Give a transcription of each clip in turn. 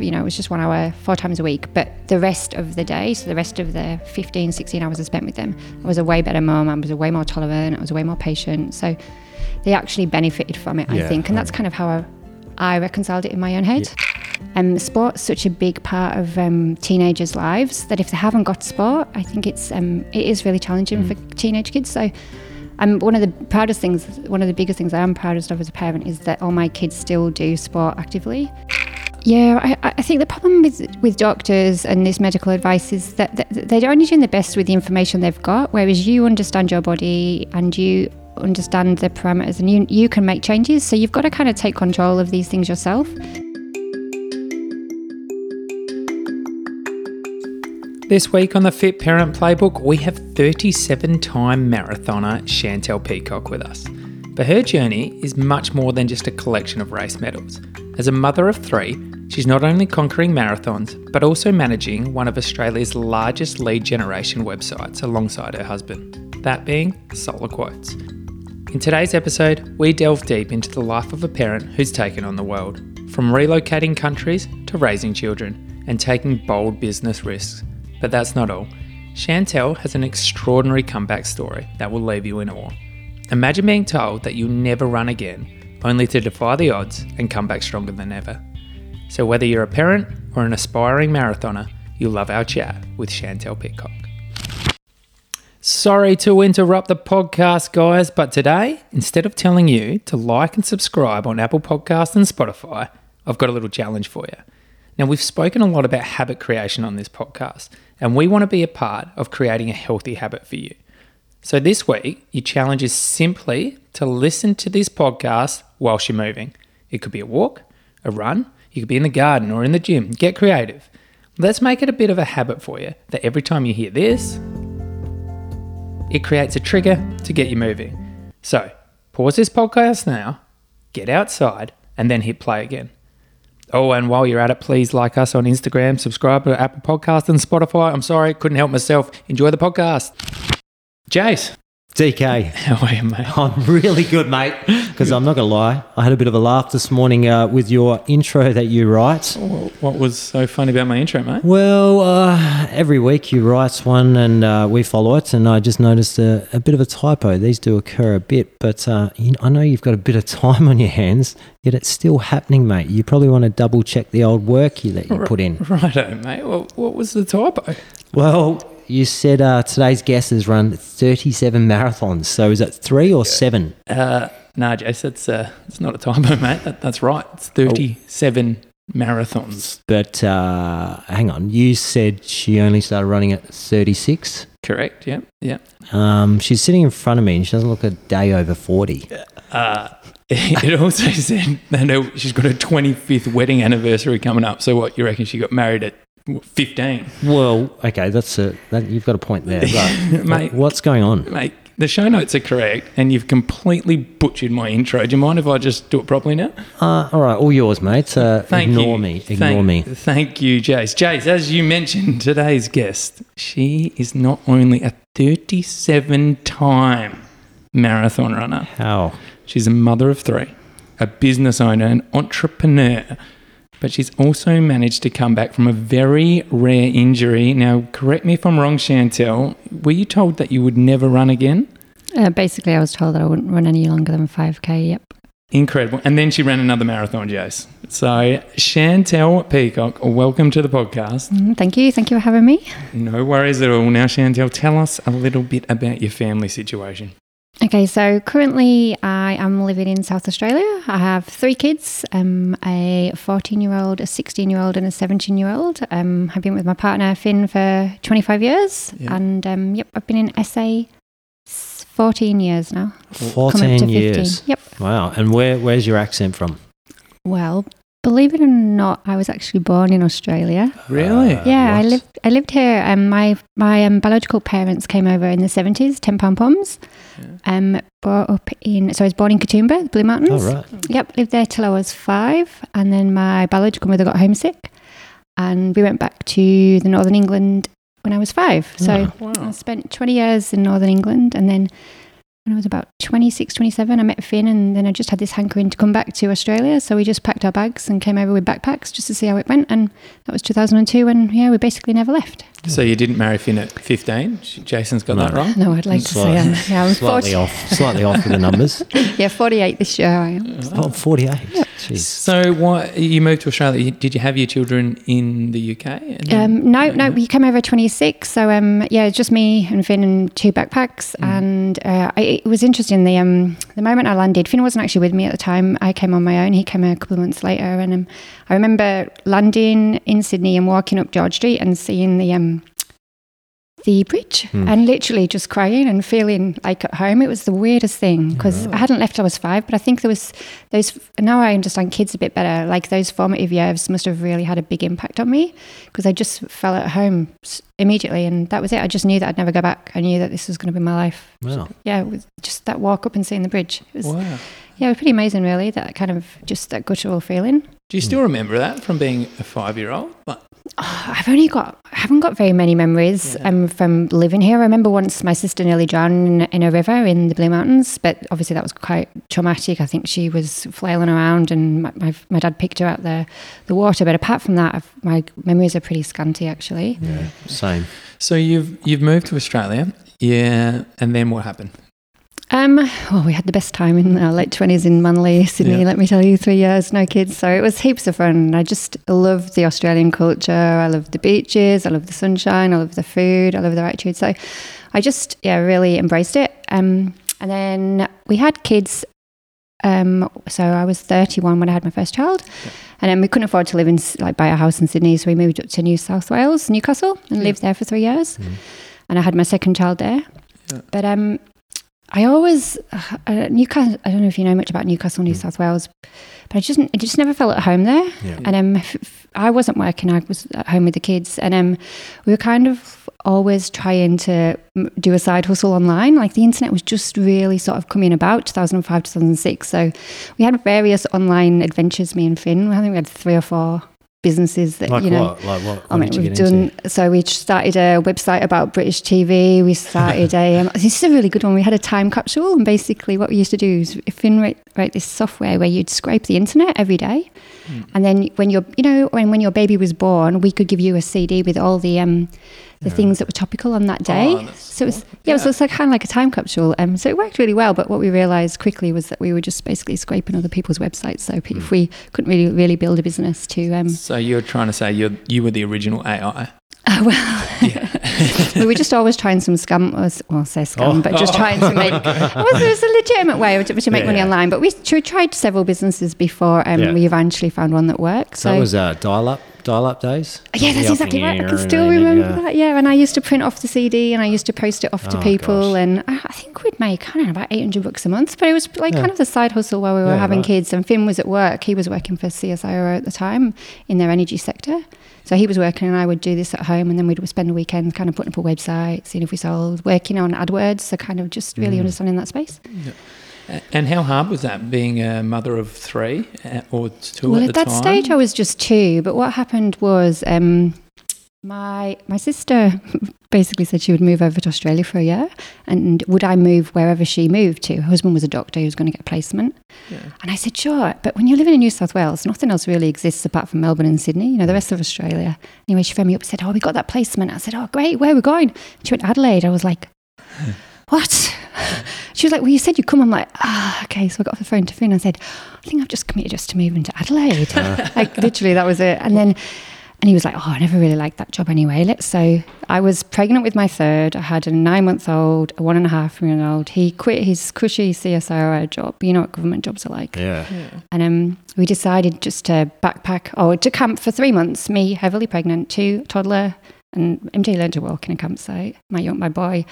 you know, it was just one hour, four times a week. But the rest of the day, so the rest of the 15, 16 hours I spent with them, I was a way better mum. I was a way more tolerant. I was a way more patient. So they actually benefited from it, I think. And that's kind of how I, I reconciled it in my own head. Um, sport's such a big part of um, teenagers' lives that if they haven't got sport, I think it's um, it is really challenging for teenage kids. So, um, one of the proudest things, one of the biggest things I am proudest of as a parent is that all my kids still do sport actively. Yeah, I, I think the problem with with doctors and this medical advice is that th- they're only doing the best with the information they've got, whereas you understand your body and you understand the parameters and you you can make changes. So you've got to kind of take control of these things yourself. This week on the Fit Parent Playbook, we have 37 time marathoner Chantel Peacock with us. But her journey is much more than just a collection of race medals. As a mother of three, she's not only conquering marathons, but also managing one of Australia's largest lead generation websites alongside her husband, that being Solar Quotes. In today's episode, we delve deep into the life of a parent who's taken on the world, from relocating countries to raising children and taking bold business risks. But that's not all. Chantel has an extraordinary comeback story that will leave you in awe. Imagine being told that you'll never run again, only to defy the odds and come back stronger than ever. So, whether you're a parent or an aspiring marathoner, you'll love our chat with Chantel Peacock. Sorry to interrupt the podcast, guys, but today, instead of telling you to like and subscribe on Apple Podcasts and Spotify, I've got a little challenge for you. Now, we've spoken a lot about habit creation on this podcast, and we want to be a part of creating a healthy habit for you. So, this week, your challenge is simply to listen to this podcast whilst you're moving. It could be a walk, a run, you could be in the garden or in the gym. Get creative. Let's make it a bit of a habit for you that every time you hear this, it creates a trigger to get you moving. So, pause this podcast now, get outside, and then hit play again. Oh, and while you're at it, please like us on Instagram, subscribe to Apple Podcast and Spotify. I'm sorry, couldn't help myself. Enjoy the podcast. Jace, DK, how are you, mate? I'm really good, mate. Because I'm not going to lie, I had a bit of a laugh this morning uh, with your intro that you write. What was so funny about my intro, mate? Well, uh, every week you write one and uh, we follow it, and I just noticed a, a bit of a typo. These do occur a bit, but uh, you I know you've got a bit of time on your hands, yet it's still happening, mate. You probably want to double check the old work you, that you put in. Righto, mate. Well, what was the typo? Well, you said uh, today's guest has run 37 marathons. So is it three or seven? Uh, nah, Jace, it's, uh, it's not a typo, mate. That, that's right. It's 37 marathons. But uh, hang on, you said she only started running at 36. Correct, yeah, yeah. Um, she's sitting in front of me and she doesn't look a day over 40. Uh, it also said that her- she's got her 25th wedding anniversary coming up. So what, you reckon she got married at 15? Well, okay, that's a, that, you've got a point there. But Mate. what's going on? Mate, the show notes are correct and you've completely butchered my intro. Do you mind if I just do it properly now? Uh, all right, all yours, mate. Uh, Thank ignore you. me. Ignore Thank- me. Thank you, Jace. Jace, as you mentioned, today's guest, she is not only a 37 time marathon runner, How? she's a mother of three, a business owner, an entrepreneur, but she's also managed to come back from a very rare injury. Now, correct me if I'm wrong, Chantel. Were you told that you would never run again? Uh, basically, I was told that I wouldn't run any longer than 5k. Yep. Incredible. And then she ran another marathon, Jace. So, Chantel Peacock, welcome to the podcast. Mm, Thank you. Thank you for having me. No worries at all. Now, Chantel, tell us a little bit about your family situation. Okay, so currently I am living in South Australia. I have three kids um, a 14 year old, a 16 year old, and a 17 year old. Um, I've been with my partner Finn for 25 years, Yeah. and um, yep, I've been in SA 14 years now. 14 to 15. years. Yep. Wow. And where, where's your accent from? Well, believe it or not, I was actually born in Australia. Really? Uh, yeah, I lived. I lived here. Um, my my um, biological parents came over in the 70s, 10 pound poms. Um, brought up in. So I was born in Katoomba, the Blue Mountains. Oh, right. Yep, lived there till I was five, and then my biological mother got homesick, and we went back to the Northern England when I was five. So Wow. I spent 20 years in Northern England, and then when I was about 26, 27, I met Finn and then I just had this hankering to come back to Australia. So we just packed our bags and came over with backpacks just to see how it went. And that was 2002. And yeah, we basically never left. So you didn't marry Finn at 15? Jason's got No. that wrong? No, I'd like to say, um, yeah, I was Slightly 40, off, slightly off with the numbers. yeah, 48 this year. I am. Oh, 48. Jeez. So why you moved to Australia? Did you have your children in the UK? Um, no, no, we came over 26. So, um, yeah, just me and Finn and two backpacks. And uh, I, it was interesting. The um, the moment I landed, Finn wasn't actually with me at the time. I came on my own. He came a couple of months later. And um, I remember landing in Sydney and walking up George Street and seeing the um, the bridge hmm. and literally just crying and feeling like at home. It was the weirdest thing because I hadn't left. I was five, but I think there was those. Now I understand kids a bit better. Like those formative years must have really had a big impact on me because I just fell at home immediately, and that was it. I just knew that I'd never go back. I knew that this was going to be my life. Wow. Yeah, it was just that walk up and seeing the bridge. It was wow. yeah, it was pretty amazing, really. That kind of just that guttural feeling. Do you still hmm. remember that from being a five-year-old? Like, Oh, I've only got, I haven't got very many memories um, from living here. I remember once my sister nearly drowned in, in a river in the Blue Mountains, but obviously that was quite traumatic. I think she was flailing around and my, my, my dad picked her out the, the water. But apart from that, I've, my memories are pretty scanty actually. Yeah, same. so you've you've moved to Australia, yeah, and then what happened? Um, well, we had the best time in our late twenties in Manly, Sydney. Yeah. Let me tell you, three years, no kids, so it was heaps of fun. I just love the Australian culture. I love the beaches. I love the sunshine. I love the food. I love their attitude. So, I just yeah really embraced it. Um, and then we had kids. Um, so I was 31 when I had my first child, and then we couldn't afford to live in like buy a house in Sydney, so we moved up to New South Wales, Newcastle, and lived there for three years. And I had my second child there. Yeah. But um, I always uh, Newcastle. I don't know if you know much about Newcastle, New South Wales, but I just I just never felt at home there. Yeah. And um, I wasn't working. I was at home with the kids, and um, we were kind of always trying to mm, do a side hustle online. Like the internet was just really sort of coming about 2005, 2006. So we had various online adventures. Me and Finn. I think we had three or four businesses that Like you know. what? Like what? I mean, we've done. into? So we started a website about British TV. We started a. Um, this is a really good one. We had a time capsule, and basically, what we used to do is Finn write, write this software where you'd scrape the internet every day, and then when your, you know, when when your baby was born, we could give you a CD with all the um, the things that were topical on that day. Oh, so it was cool. yeah, it was, it was like kind of like a time capsule. Um, so it worked really well. But what we realised quickly was that we were just basically scraping other people's websites. So pe- if we couldn't really really build a business to um, So you're trying to say you you were the original AI? Uh, well, we were just always trying some scam, or well, I say scam, Oh. but just trying to make. It was, it was a legitimate way to, to make Yeah, money yeah. online. But we tr- tried several businesses before um, Yeah. we eventually found one that worked. So So, it was uh, dial-up, dial-up days. yeah, that's exactly right. I can still remember yeah. that. Yeah, and I used to print off the CD and I used to post it off to Oh, people, gosh. and I, I think we'd make I don't know about eight hundred bucks a month. But it was like Yeah. kind of the side hustle while we were Yeah, having right. kids. And Finn was at work. He was working for CSIRO at the time in their energy sector. So he was working, and I would do this at home, and then we'd spend the weekends kind of putting up a website, seeing if we sold, working on AdWords, so kind of just really Mm. understanding that space. A- And how hard was that being a mother of three uh, or two well, at, at that time? stage, I was just two. But what happened was, um, my my sister basically said she would move over to Australia for a year, and would I move wherever she moved to? Her husband was a doctor; he was going to get a placement. Yeah. And I said, sure. But when you're living in New South Wales, nothing else really exists apart from Melbourne and Sydney, you know, the rest of Australia. Anyway, she phoned me up and said, oh, we got that placement. I said, oh, great. Where are we going? She went, Adelaide. I was like, what? She was like, well, you said you'd come. I'm like, ah, okay. So I got off the phone to Finn and I said, I think I've just committed just to moving to Adelaide. like, literally, that was it. And then, and he was like, oh, I never really liked that job anyway. Let's so I was pregnant with my third. I had a nine month old, a one and a half year old. He quit his cushy CSIRO job. You know what government jobs are like. Yeah. And um, we decided just to backpack or to camp for three months. Me, heavily pregnant, two toddler, and MJ learned to walk in a campsite. My young, my boy,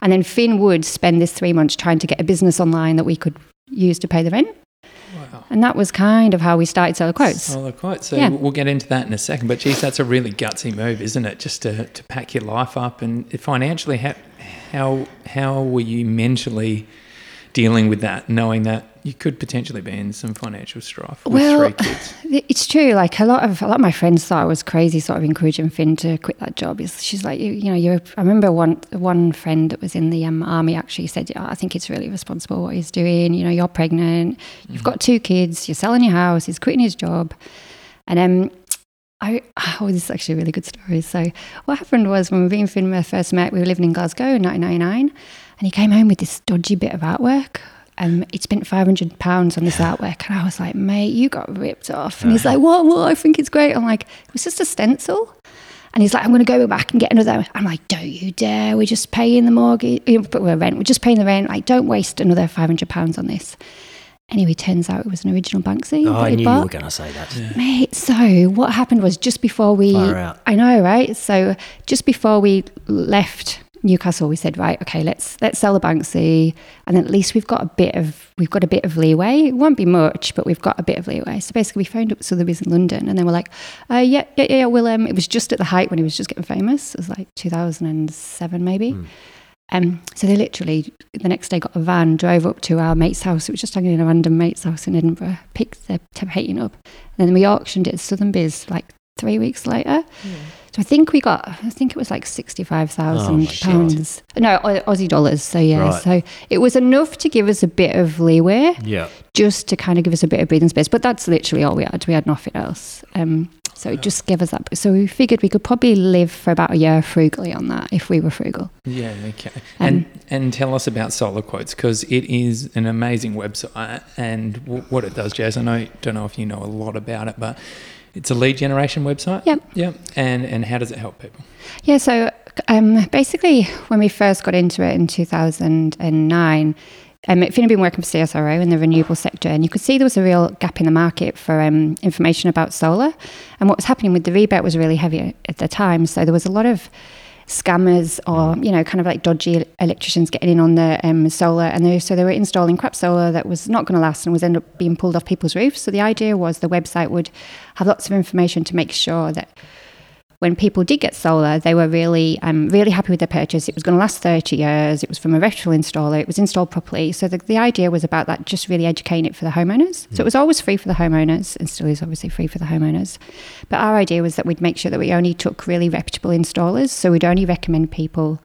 and then Finn would spend this three months trying to get a business online that we could use to pay the rent. Wow. And that was kind of how we started Solar Quotes. Solid quote. So Yeah. we'll get into that in a second. But geez, that's a really gutsy move, isn't it? Just to, to pack your life up and financially, how how how were you mentally dealing with that, knowing that you could potentially be in some financial strife with Well, three kids? It's true. Like a lot of a lot of my friends thought I was crazy, sort of encouraging Finn to quit that job. She's like, you, you know, you. I remember one one friend that was in the um, army actually said, oh, I think it's really responsible what he's doing. You know, you're pregnant, you've got two kids, you're selling your house, he's quitting his job, and um. I, oh, this is actually a really good story. So, what happened was when we and Finn first met, we were living in Glasgow in 1999, and he came home with this dodgy bit of artwork um, he'd spent five hundred pounds on this artwork, and I was like, "Mate, you got ripped off." And he's like, "What? What? I think it's great." I'm like, "It was just a stencil." And he's like, "I'm going to go back and get another." I'm like, "Don't you dare! We're just paying the mortgage, but we're rent. We're just paying the rent. Like, don't waste another five hundred pounds on this." Anyway, turns out it was an original Banksy. Oh, that I he'd knew bought. you were going to say that. Mate, so what happened was just before we, Far out. I know, right? So just before we left Newcastle, we said, right, okay, let's let's sell the Banksy, and at least we've got a bit of we've got a bit of leeway. It won't be much, but we've got a bit of leeway. So basically, we phoned up Sotheby's in London, and then we're like, uh, yeah, yeah, yeah. Well, um, it was just at the height when he was just getting famous. It was like 2007, maybe. Mm. Um, so they literally the next day got a van, drove up to our mate's house. It was just hanging in a random mate's house in Edinburgh. Picked the painting up, and then we auctioned it at Sotheby's like three weeks later. So I think we got, I think it was like sixty-five Oh my thousand pounds. No, Aussie dollars. So yeah, Right. so it was enough to give us a bit of leeway, Yeah. just to kind of give us a bit of breathing space. But that's literally all we had. We had nothing else. Um, so it just gave us that. So we figured we could probably live for about a year frugally on that if we were frugal. Yeah, okay. Um, and and tell us about Solar Quotes because it is an amazing website, and w- what it does, Jace. I know don't know if you know a lot about it, but it's a lead generation website. Yep. Yep. And and how does it help people? Yeah, so um, basically, when we first got into it in 2009, um, Finn had been working for CSIRO in the renewable sector, and you could see there was a real gap in the market for um, information about solar. And what was happening with the rebate was really heavy at the time, so there was a lot of scammers or you know kind of like dodgy electricians getting in on the um, solar. And they, so they were installing crap solar that was not going to last and was end up being pulled off people's roofs. So the idea was the website would have lots of information to make sure that when people did get solar, they were really, um, really happy with their purchase. It was going to last 30 years. It was from a reputable installer. It was installed properly. So the, the idea was about that, just really educating it for the homeowners. So it was always free for the homeowners and still is obviously free for the homeowners. But our idea was that we'd make sure that we only took really reputable installers. So we'd only recommend people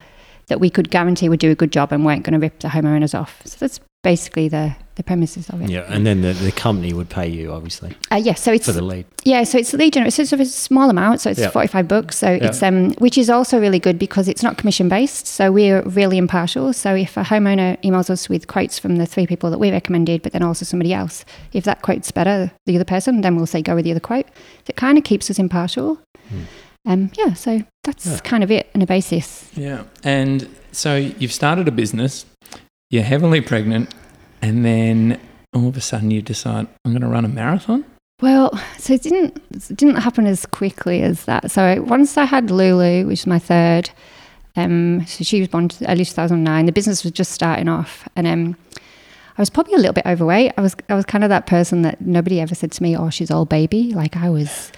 that we could guarantee would do a good job and weren't going to rip the homeowners off. So that's basically the, the premises of it. Yeah. And then the, the company would pay you, obviously, Uh, yeah, so it's for the lead. yeah, so it's the lead generation. So it's a small amount, so it's Yeah. forty five bucks. So Yeah. it's um, which is also really good because it's not commission based. So we're really impartial. So if a homeowner emails us with quotes from the three people that we recommended, but then also somebody else, if that quote's better, the other person, then we'll say go with the other quote. It kind of keeps us impartial. Um, yeah, so that's Yeah. kind of it in a basis. Yeah. And so you've started a business, you're heavily pregnant, and then all of a sudden you decide I'm going to run a marathon. Well, so it didn't it didn't happen as quickly as that. So once I had Lulu, which is my third, um, so she was born early 2009. The business was just starting off, and um, I was probably a little bit overweight. I was I was kind of that person that nobody ever said to me, "Oh, she's all baby." Like I was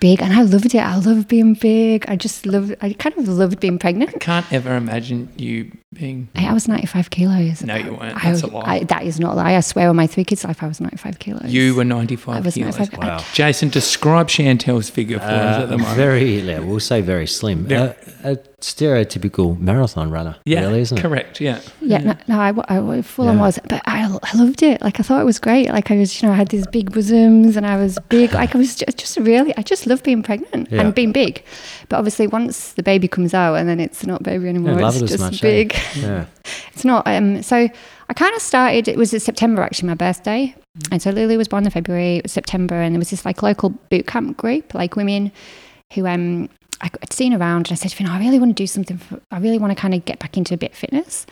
big, and I loved it. I loved being big. I just loved. I kind of loved being pregnant. I can't ever imagine you being. I, I was 95 kilos. No, you weren't. I, That's a was- lie. I, that is not a lie. I swear on my three kids' life, I was 95 kilos. You were 95 kilos. 95. Wow. Jason, describe Chantel's figure for us Uh, at the moment. very, yeah, we'll say very slim. Very- Uh, a stereotypical marathon runner, yeah, really, isn't it? correct. Yeah. Yeah, no, no I, I wa- full on Yeah. was, but I, I loved it. Like I thought it was great. Like I was, you know, I had these big bosoms and I was big. Like I was just, just really, I just love being pregnant Yeah. and being big. But obviously, once the baby comes out and then it's not baby anymore, it's it just much, eh? big. Yeah. It's not. Um, so I kind of started. It was in September actually, my birthday, and so Lily was born in February. It was September, and there was this like local boot camp group, like women who um I- I'd seen around, and I said, to Finn, I really want to do something. For, I really want to kind of get back into a bit of fitness.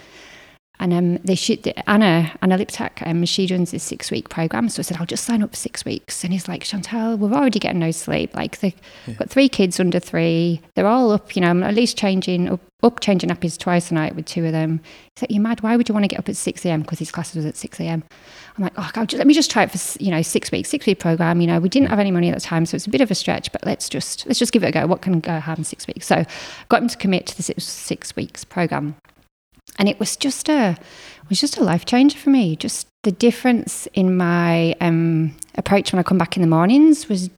And um, they shoot Anna Anna Liptak. Um, she runs this six week program. So I said, I'll just sign up for six weeks. And he's like, Chantel, we're already getting no sleep. Like they, have got three kids under three. They're all up. You know, I'm at least changing up, up changing nappies twice a night with two of them. He's like, you're mad. Why would you want to get up at six a.m. Because his classes was at six a.m. I'm like, oh, God, let me just try it for you know six weeks, six week program. You know, we didn't have any money at the time, so it's a bit of a stretch. But let's just let's just give it a go. What can go have in six weeks? So got him to commit to the six, six weeks program. And it was just a it was just a life changer for me. Just the difference in my um, approach when I come back in the mornings was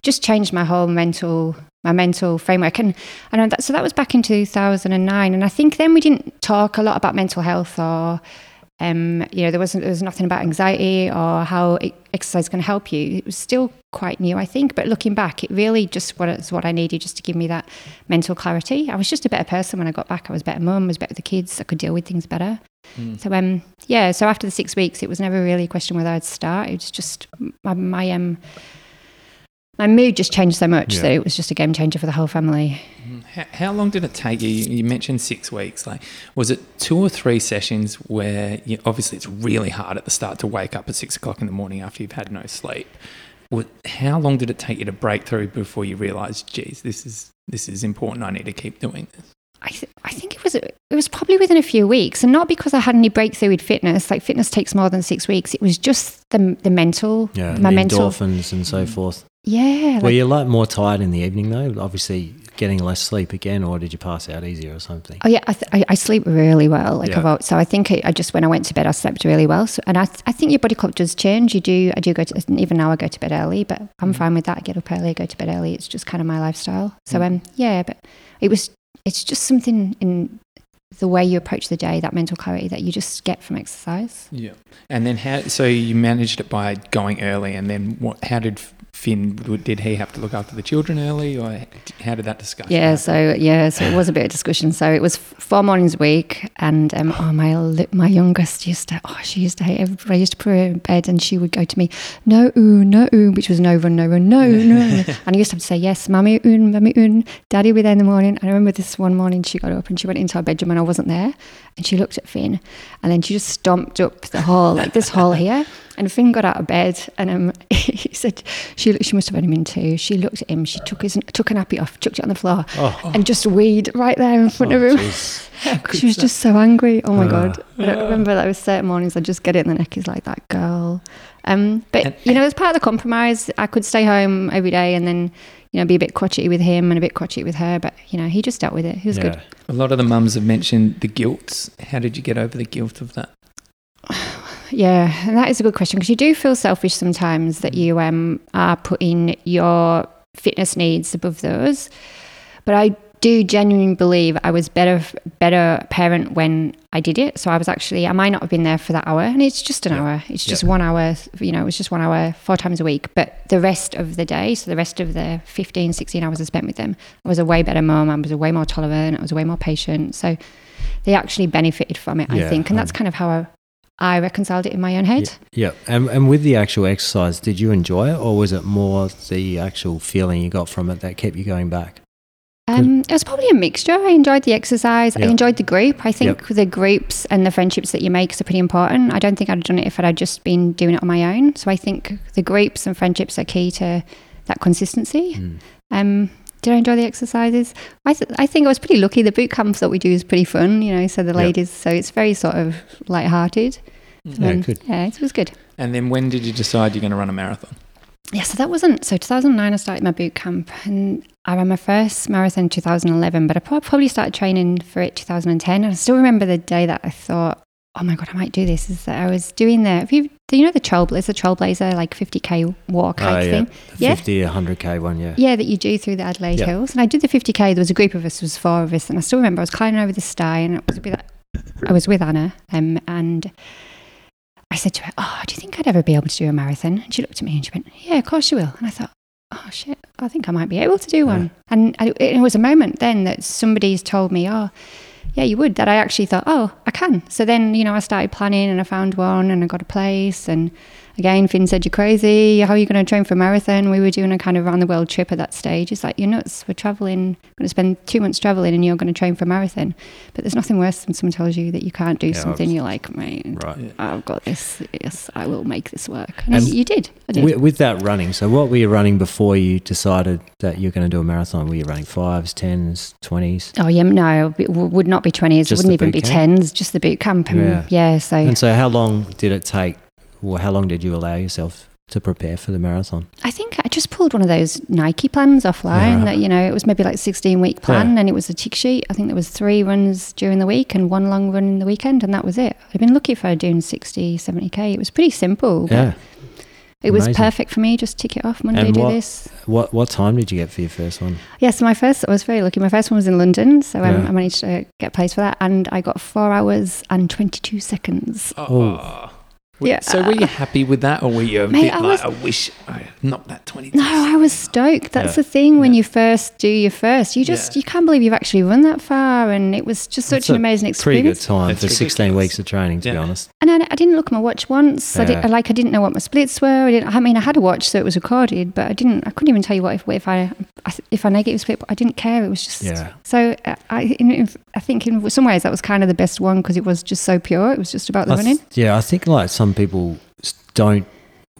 just changed my whole mental my mental framework and and that, so that was back in 2009 and I think then we didn't talk a lot about mental health or um, you know there wasn't there was nothing about anxiety or how exercise can help you. It was still quite new I think but looking back it really just was what I needed just to give me that mental clarity. I was just a better person when I got back. I was a better mum I was better with the kids. I could deal with things better. Mm. so um yeah so after the six weeks it was never really a question whether I'd start. It was just my, my um my mood just changed so much yeah. that it was just a game changer for the whole family. Mm. How, how, long did it take you? You mentioned six weeks. Like, was it two or three sessions where you, obviously it's really hard at the start to wake up at six o'clock in the morning after you've had no sleep? How long did it take you to break through before you realised, geez, this is this is important. I need to keep doing this. I, th- I think it was it was probably within a few weeks, and not because I had any breakthrough with fitness. Like fitness takes more than six weeks. It was just the the mental, yeah, my mental endorphins and so forth. Yeah. Were you like more tired in the evening though? Obviously, getting less sleep again, or did you pass out easier or something? Oh yeah, I, th- I, I sleep really well. Like yeah. about, so I think I, I, just when I went to bed, I slept really well. So, and I, th- I think your body clock does change. You do. I do go to even now. I go to bed early, but I'm mm. fine with that. I get up early, I go to bed early. It's just kind of my lifestyle. So mm. um, yeah, but it was. It's just something in the way you approach the day, that mental clarity that you just get from exercise. Yeah. And then how, so you managed it by going early and then what, how did Finn, did he have to look after the children early or how did that discussion Yeah, happen? so, yeah, so it was a bit of discussion. So it was four mornings a week and um, oh, my my youngest used to, oh, she used to hate everybody I used to put her in bed and she would go to me, no, ooh, no, ooh, which was no run, no run, no, no. and I used to have to say, yes, mommy, oon, mommy, oon, daddy will be there in the morning. And I remember this one morning she got up and she went into our bedroom and I wasn't there. And she looked at Finn and then she just stomped up the hall, like this hall here. And Finn got out of bed and um, he said, she, she must have had him in too. She looked at him, she took his took a nappy off, chucked it on the floor, oh. and just weed right there in front oh, of him. she was just so angry. Oh my uh, God. I remember that was certain mornings I'd just get it in the neck. He's like, that girl. Um, but, you know, as part of the compromise, I could stay home every day and then you know, be a bit crotchety with him and a bit crotchety with her. But, you know, he just dealt with it. He was yeah. good. A lot of the mums have mentioned the guilt. How did you get over the guilt of that? yeah, and that is a good question because you do feel selfish sometimes that you um, are putting your fitness needs above those. But I do genuinely believe I was better better parent when I did it. So I was actually I might not have been there for that hour, and it's just an yeah. hour. It's just yeah. one hour. You know, it was just one hour four times a week. But the rest of the day, so the rest of the 15, 16 hours I spent with them, I was a way better mom. I was a way more tolerant. I was a way more patient. So they actually benefited from it, yeah, I think, and um, that's kind of how I, I reconciled it in my own head. Yeah, yeah. And, and with the actual exercise, did you enjoy it, or was it more the actual feeling you got from it that kept you going back? Um, it was probably a mixture. I enjoyed the exercise. Yep. I enjoyed the group. I think yep. the groups and the friendships that you make are pretty important. I don't think I'd have done it if I'd just been doing it on my own. So I think the groups and friendships are key to that consistency. Mm. Um, did I enjoy the exercises? I, th- I think I was pretty lucky. The boot camps that we do is pretty fun, you know, so the ladies, yep. so it's very sort of light-hearted. Yeah, um, good. Yeah, it was good. And then when did you decide you're going to run a marathon? Yeah, so that wasn't, so 2009 I started my boot camp and I ran my first marathon in 2011, but I probably started training for it 2010. And I still remember the day that I thought, oh my God, I might do this. Is that I was doing the, you, do you know the Trailblazer, the Trailblazer, like 50K walk oh, yeah. thing? The yeah. 50, 100K one, yeah. Yeah, that you do through the Adelaide yep. Hills. And I did the 50K. There was a group of us, there was four of us. And I still remember I was climbing over the sty and it was with, I was with Anna um, and I said to her, oh, do you think I'd ever be able to do a marathon? And she looked at me and she went, yeah, of course you will. And I thought, oh shit, I think I might be able to do one. Yeah. And I, it was a moment then that somebody's told me, oh, yeah, you would. That I actually thought, oh, I can. So then, you know, I started planning and I found one and I got a place and again, Finn said, You're crazy. How are you going to train for a marathon? We were doing a kind of around the world trip at that stage. It's like, You're nuts. We're traveling, we're going to spend two months traveling and you're going to train for a marathon. But there's nothing worse than someone tells you that you can't do yeah, something. You're like, Mate, right. I've got this. Yes, I will make this work. And, and you did. did. With, with, that running, so what were you running before you decided that you're going to do a marathon? Were you running fives, tens, 20s? Oh, yeah, no, it would not be 20s. Just it wouldn't even be camp? 10s, just the boot camp. And, yeah. yeah, so. And so how long did it take well, how long did you allow yourself to prepare for the marathon? I think I just pulled one of those Nike plans offline. Yeah. That you know, it was maybe like sixteen week plan, and it was a tick sheet. I think there was three runs during the week and one long run in the weekend, and that was it. I'd been lucky for doing 60, 70 k. It was pretty simple. but Yeah. it was perfect for me. Just tick it off Monday, And do what- this. What what time did you get for your first one? Yeah, so my first, I was very lucky. My first one was in London, so um, Yeah. I managed to get place for that, and I got four hours and twenty two seconds. Oh. Yeah. So were you happy with that, or were you a Mate, bit I like, was- I wish I knocked that 20? No, I was stoked. That's Yeah. the thing when Yeah. you first do your first, you just Yeah. you can't believe you've actually run that far, and it was just That's such an a amazing Pretty good experience. time It's for 16 weeks of training, to be honest. And I, I didn't look at my watch once. I did, like I didn't know what my splits were. I, didn't, I mean, I had a watch, so it was recorded, but I didn't. I couldn't even tell you what if, if I if I negative split. But I didn't care. It was just Yeah. So uh, I in, in, I think in some ways that was kind of the best one because it was just so pure. It was just about the I running. th- yeah, I think like some people don't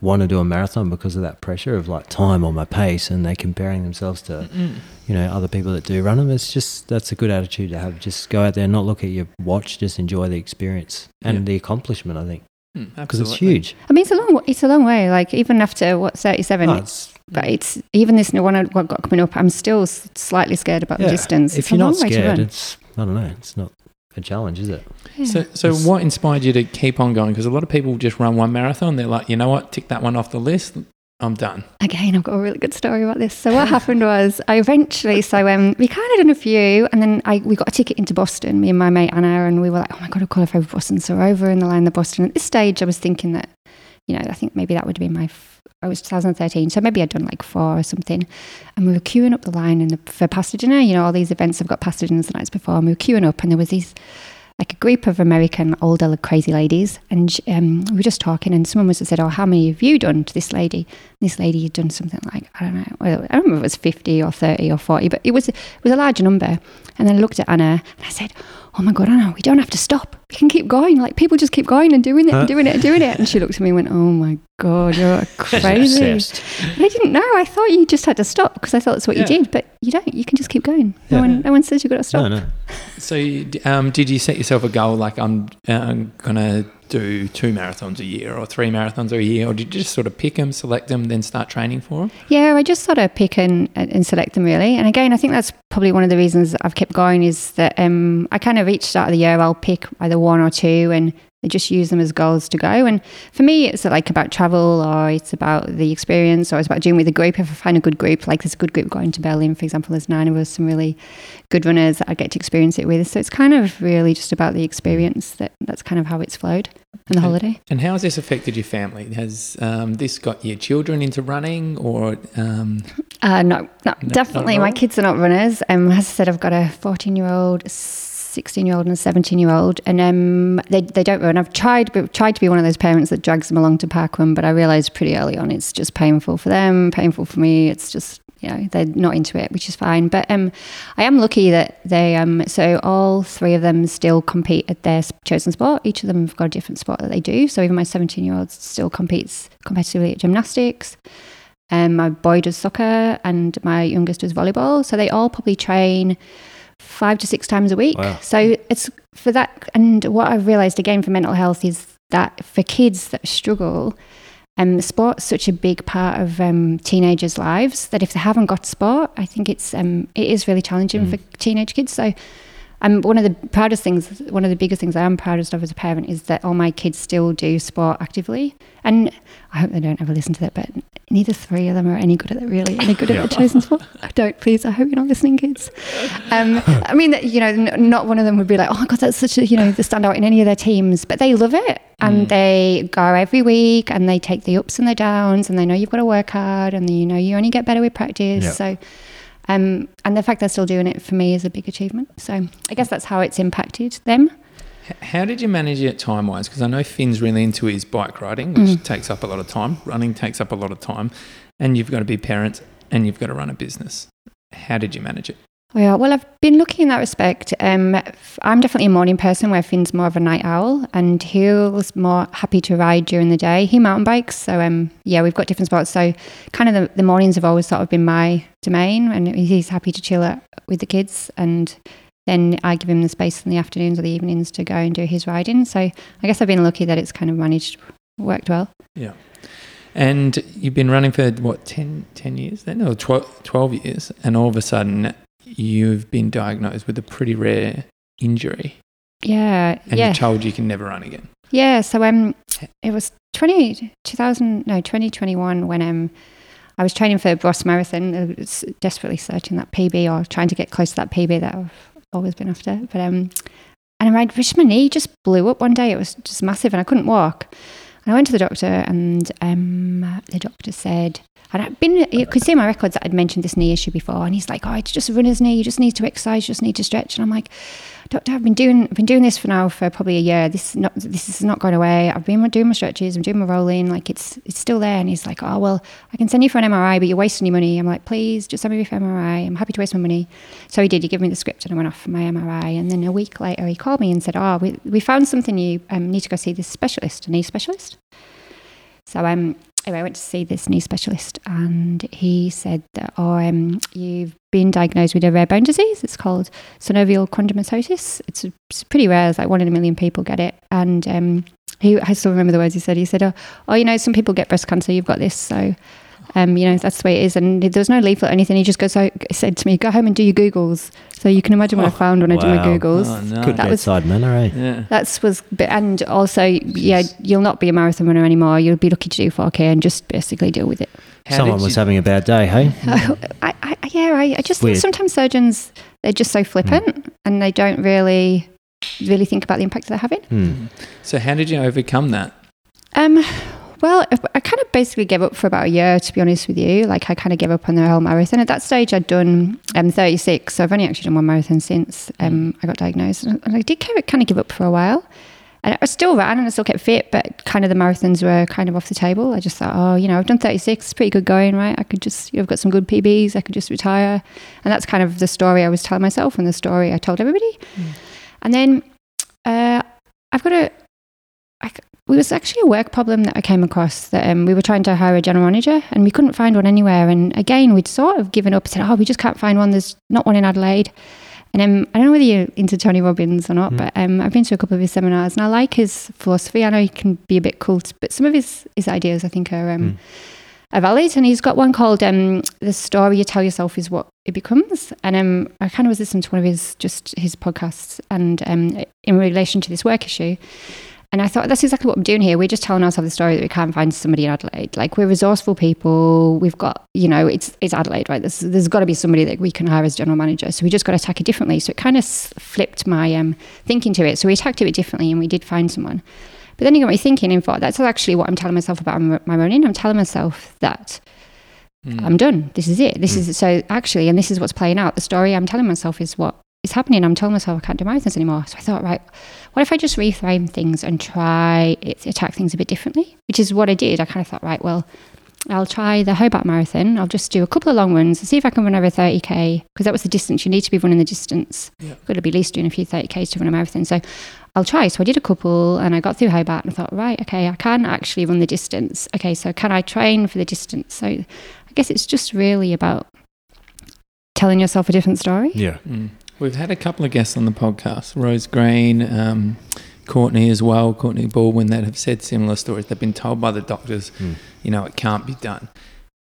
want to do a marathon because of that pressure of like time or my pace and they're comparing themselves to Mm. you know other people that do run them it's just that's a good attitude to have just go out there and not look at your watch just enjoy the experience and Yeah. the accomplishment i think Mm, because it's huge I mean, it's a long it's a long way. Like even after what thirty seven. No, it's- but it's even this new one I've got got coming up. I'm still slightly scared about yeah, the distance. if It's a you're not long way to scared run. it's i don't know it's not a challenge is it Yeah. So, so It's- what inspired you to keep on going? Because a lot of people just run one marathon. They're like, you know what, tick that one off the list. I'm done. Again, I've got a really good story about this. So what happened was I eventually, so um, we kind of done a few, and then I we got a ticket into Boston, me and my mate Anna, and we were like, oh my god, I'll qualify for Boston. So we're over in the line of Boston. At this stage, I was thinking that, you know, I think maybe that would have been my, f- I was 2013, so maybe I'd done like four or something, and we were queuing up the line in the, for pasta dinner. You know, all these events have got pasta dinners the nights before, and we were queuing up, and there was these like a group of American older crazy ladies, and um, we were just talking, and someone was said, "Oh, how many have you done to this lady?" And this lady had done something like I don't know, well, I don't remember if it was fifty or thirty or forty, but it was it was a large number. And then I looked at Anna and I said, "Oh my god, Anna, we don't have to stop. We can keep going. Like people just keep going and doing it and doing it and doing it." And she looked at me and went, "Oh my god, you're crazy." I didn't know. I thought you just had to stop because I thought that's what Yeah. you did, but you don't. You can just keep going. No Yeah. one, no one says you've got to stop. no no So, um, did you set yourself a goal like I'm, uh, I'm gonna do two marathons a year or three marathons a year, or did you just sort of pick them, select them, then start training for them? Yeah, I just sort of pick and, and select them really. And again, I think that's probably one of the reasons I've kept going is that um, I kind of each start of the year I'll pick either one or two and I just use them as goals to go. And for me, it's like about travel or it's about the experience or it's about doing with a group. If I find a good group, like there's a good group going to Berlin, for example, there's nine of us, some really good runners that I get to experience it with. So it's kind of really just about the experience that that's kind of how it's flowed and the holiday. And how has this affected your family? Has um, this got your children into running, or um, Uh, no, no, not definitely. My kids are not runners. Um, as I said, I've got a 14 year old, 16 year old, and a 17 year old, and um, they, they don't run. I've tried, tried to be one of those parents that drags them along to park run, but I realised pretty early on it's just painful for them, painful for me. It's just you know they're not into it, which is fine. But um, I am lucky that they um, so all three of them still compete at their chosen sport. Each of them have got a different sport that they do. So even my 17 year old still competes competitively at gymnastics. Um, my boy does soccer and my youngest does volleyball. So they all probably train five to six times a week. Wow. So it's for that. And what I've realized again for mental health is that for kids that struggle, um, sport's such a big part of um, teenagers' lives that if they haven't got sport, I think it's um, it is really challenging Mm. for teenage kids. So. Um, one of the proudest things, one of the biggest things I am proudest of as a parent is that all my kids still do sport actively. And I hope they don't ever listen to that, but neither three of them are any good at it, really, any good at their chosen sport. I don't, please. I hope you're not listening, kids. Um, I mean, that, you know, n- not one of them would be like, oh my God, that's such a, you know, the standout in any of their teams, but they love it. And Mm. they go every week and they take the ups and the downs and they know you've got to work hard and you know you only get better with practice. Yeah. So, um, and the fact they're still doing it for me is a big achievement. So I guess that's how it's impacted them. how did you manage it time wise? Because I know Finn's really into his bike riding, which Mm. takes up a lot of time. Running takes up a lot of time, and you've got to be parents and you've got to run a business. How did you manage it? Yeah, well, I've been lucky in that respect. Um, I'm definitely a morning person where Finn's more of a night owl and he's more happy to ride during the day. He mountain bikes. So, um, yeah, we've got different spots. So, kind of the, the mornings have always sort of been my domain and he's happy to chill out with the kids. And then I give him the space in the afternoons or the evenings to go and do his riding. So, I guess I've been lucky that it's kind of managed, worked well. Yeah. And you've been running for what 10, 10 years then, or 12, 12 years, and all of a sudden you've been diagnosed with a pretty rare injury, Yeah, and yeah, you're told you can never run again. yeah. So um, it was 20, 2000, no, 2021 when um, I was training for a Barossa Marathon. I was desperately searching that PB or trying to get close to that PB that I've always been after. But um, and my wish my knee just blew up one day. It was just massive, and I couldn't walk. And I went to the doctor, and um, the doctor said, and I'd been, you could see my records that I'd mentioned this knee issue before, and he's like, "Oh, it's just a runner's knee. You just need to exercise. You just need to stretch." And I'm like, "Doctor, I've been doing, I've been doing this for now for probably a year. This is not, this is not going away. I've been doing my stretches. I'm doing my rolling. Like it's, it's still there." And he's like, "Oh, well, I can send you for an MRI, but you're wasting your money." I'm like, "Please, just send me for MRI. I'm happy to waste my money." So he did. He gave me the script, and I went off for my MRI. And then a week later, he called me and said, "Oh, we, we found something. You um, need to go see this specialist, a knee specialist." So um, anyway, I went to see this knee specialist, and he said that, "Oh, um, you've been diagnosed with a rare bone disease. It's called synovial chondromatosis. It's, it's pretty rare. It's like one in a million people get it." And um, he, I still remember the words he said. He said, "Oh, oh you know, some people get breast cancer. You've got this, so." Um, you know, that's the way it is. And there was no leaflet or anything. He just goes, so, said to me, go home and do your Googles. So you can imagine what I Oh, found when I did my wow. Googles. Oh, no. Good That was- bedside manner, eh? Yeah. That's was, and also, yeah, you'll not be a marathon runner anymore. You'll be lucky to do 4K and just basically deal with it. How Someone was having a bad day, hey? I, I, yeah, I, I just think sometimes surgeons they're just so flippant and they don't really, really think about the impact they're having. Hmm. So how did you overcome that? Um, well, I- I kind of basically gave up for about a year, to be honest with you. Like I kind of gave up on the whole marathon. At that stage, I'd done um, 36, so I've only actually done one marathon since um, I got diagnosed, and I did kind of, give up for a while. And I still ran and I still kept fit, but kind of the marathons were kind of off the table. I just thought, oh, you know, I've done 36, it's pretty good going, right? I could just, you know, I've got some good PBs, I could just retire. And that's kind of the story I was telling myself and the story I told everybody. And then uh, I've got a, I, it was actually a work problem that I came across that um, we were trying to hire a general manager and we couldn't find one anywhere. And again, we'd sort of given up and said, oh, we just can't find one. There's not one in Adelaide. And um, I don't know whether you're into Tony Robbins or not, Mm. but um, I've been to a couple of his seminars and I like his philosophy. I know he can be a bit cult, but some of his, his ideas I think are, um, Mm. are valid. And he's got one called um, The Story You Tell Yourself Is What It Becomes. And um, I kind of was listening to one of his, just his podcasts and um, in relation to this work issue. And I thought that's exactly what we're doing here. We're just telling ourselves the story that we can't find somebody in Adelaide. Like we're resourceful people. We've got, you know, it's it's Adelaide, right? There's, there's got to be somebody that we can hire as general manager. So we just got to attack it differently. So it kind of flipped my um, thinking to it. So we attacked it a bit differently, and we did find someone. But then you got me thinking. In fact, that's actually what I'm telling myself about my running. I'm telling myself that Mm. I'm done. This is it. This is so actually, and this is what's playing out. The story I'm telling myself is what is happening. I'm telling myself I can't do my marathons anymore. So I thought, right, what if I just reframe things and try it, attack things a bit differently? Which is what I did. I kind of thought, right, well, I'll try the Hobart Marathon. I'll just do a couple of long ones and see if I can run over 30k because that was the distance. You need to be running the distance. Yeah. You've got to be at least doing a few 30k's to run a marathon. So I'll try. So I did a couple and I got through Hobart and I thought, right, okay, I can actually run the distance. Okay, so can I train for the distance? So I guess it's just really about telling yourself a different story. Yeah. Mm. We've had a couple of guests on the podcast, Rose Green, um, Courtney as well, Courtney Baldwin, that have said similar stories. They've been told by the doctors, Mm. you know, it can't be done.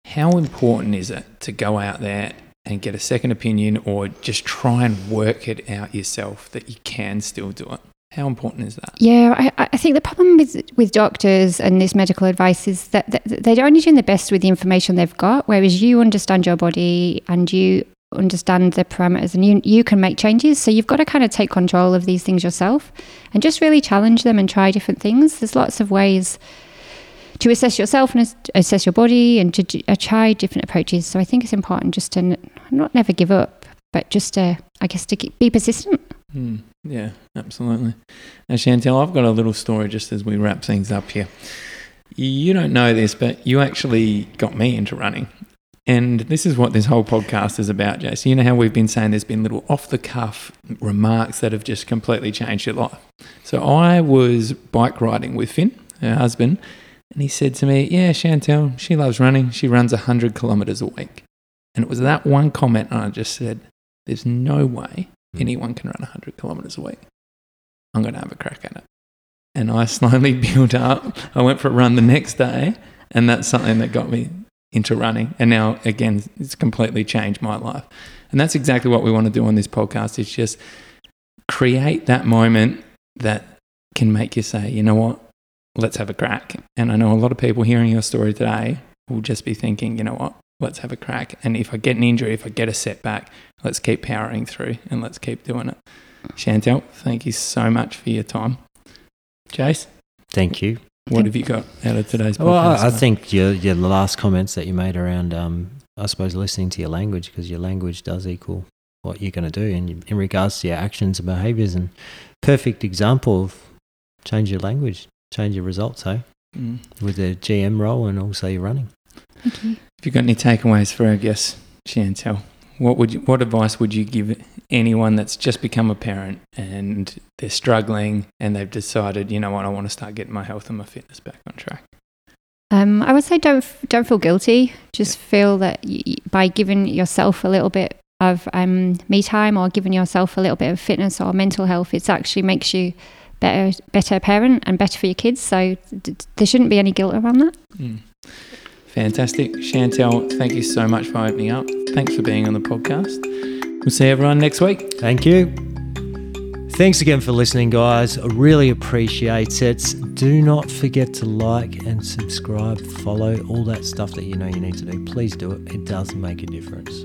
How important is it to go out there and get a second opinion or just try and work it out yourself that you can still do it? How important is that? Yeah, I, I think the problem with with doctors and this medical advice is that, that they're only doing the best with the information they've got, whereas you understand your body and you understand the parameters and you you can make changes. So you've got to kind of take control of these things yourself and just really challenge them and try different things. There's lots of ways to assess yourself and assess your body and to uh, try different approaches. So I think it's important just to not never give up, but just to I guess to keep, be persistent. Mm, yeah, absolutely. Now, Chantel, I've got a little story just as we wrap things up here. You don't know this, but you actually got me into running. And this is what this whole podcast is about, Jason. You know how we've been saying there's been little off the cuff remarks that have just completely changed your life. So I was bike riding with Finn, her husband, and he said to me, Yeah, Chantel, she loves running. She runs 100 kilometers a week. And it was that one comment, and I just said, There's no way hmm. anyone can run 100 kilometers a week. I'm going to have a crack at it. And I slowly built up. I went for a run the next day And that's something that got me into running. And now, again, it's completely changed my life. And that's exactly what we want to do on this podcast is just create that moment that can make you say, you know what, let's have a crack. And I know a lot of people hearing your story today will just be thinking, you know what, let's have a crack. And if I get an injury, if I get a setback, let's keep powering through and let's keep doing it. Chantel, thank you so much for your time. Jace, Thank you. What have you got out of today's podcast? Well, I, I think your, your last comments that you made around, um, I suppose, listening to your language, because your language does equal what you're going to do in, in regards to your actions and behaviors. And perfect example of change your language, change your results, hey, Mm. with the GM role and also your running. Thank you. If you've got any takeaways for our guest, Chantel, what would you, what advice would you give anyone that's just become a parent and they're struggling and they've decided, you know what, I want to start getting my health and my fitness back on track? Um, I would say don't don't feel guilty. Just feel that by giving yourself a little bit of um, me time or giving yourself a little bit of fitness or mental health, it actually makes you better better parent and better for your kids. So d- d- there shouldn't be any guilt around that. Mm. Fantastic. Chantel, thank you so much for opening up. Thanks for being on the podcast. We'll see everyone next week. Thank you. Thanks again for listening, guys. I really appreciate it. Do not forget to like and subscribe, follow, all that stuff that you know you need to do. Please do it, it does make a difference.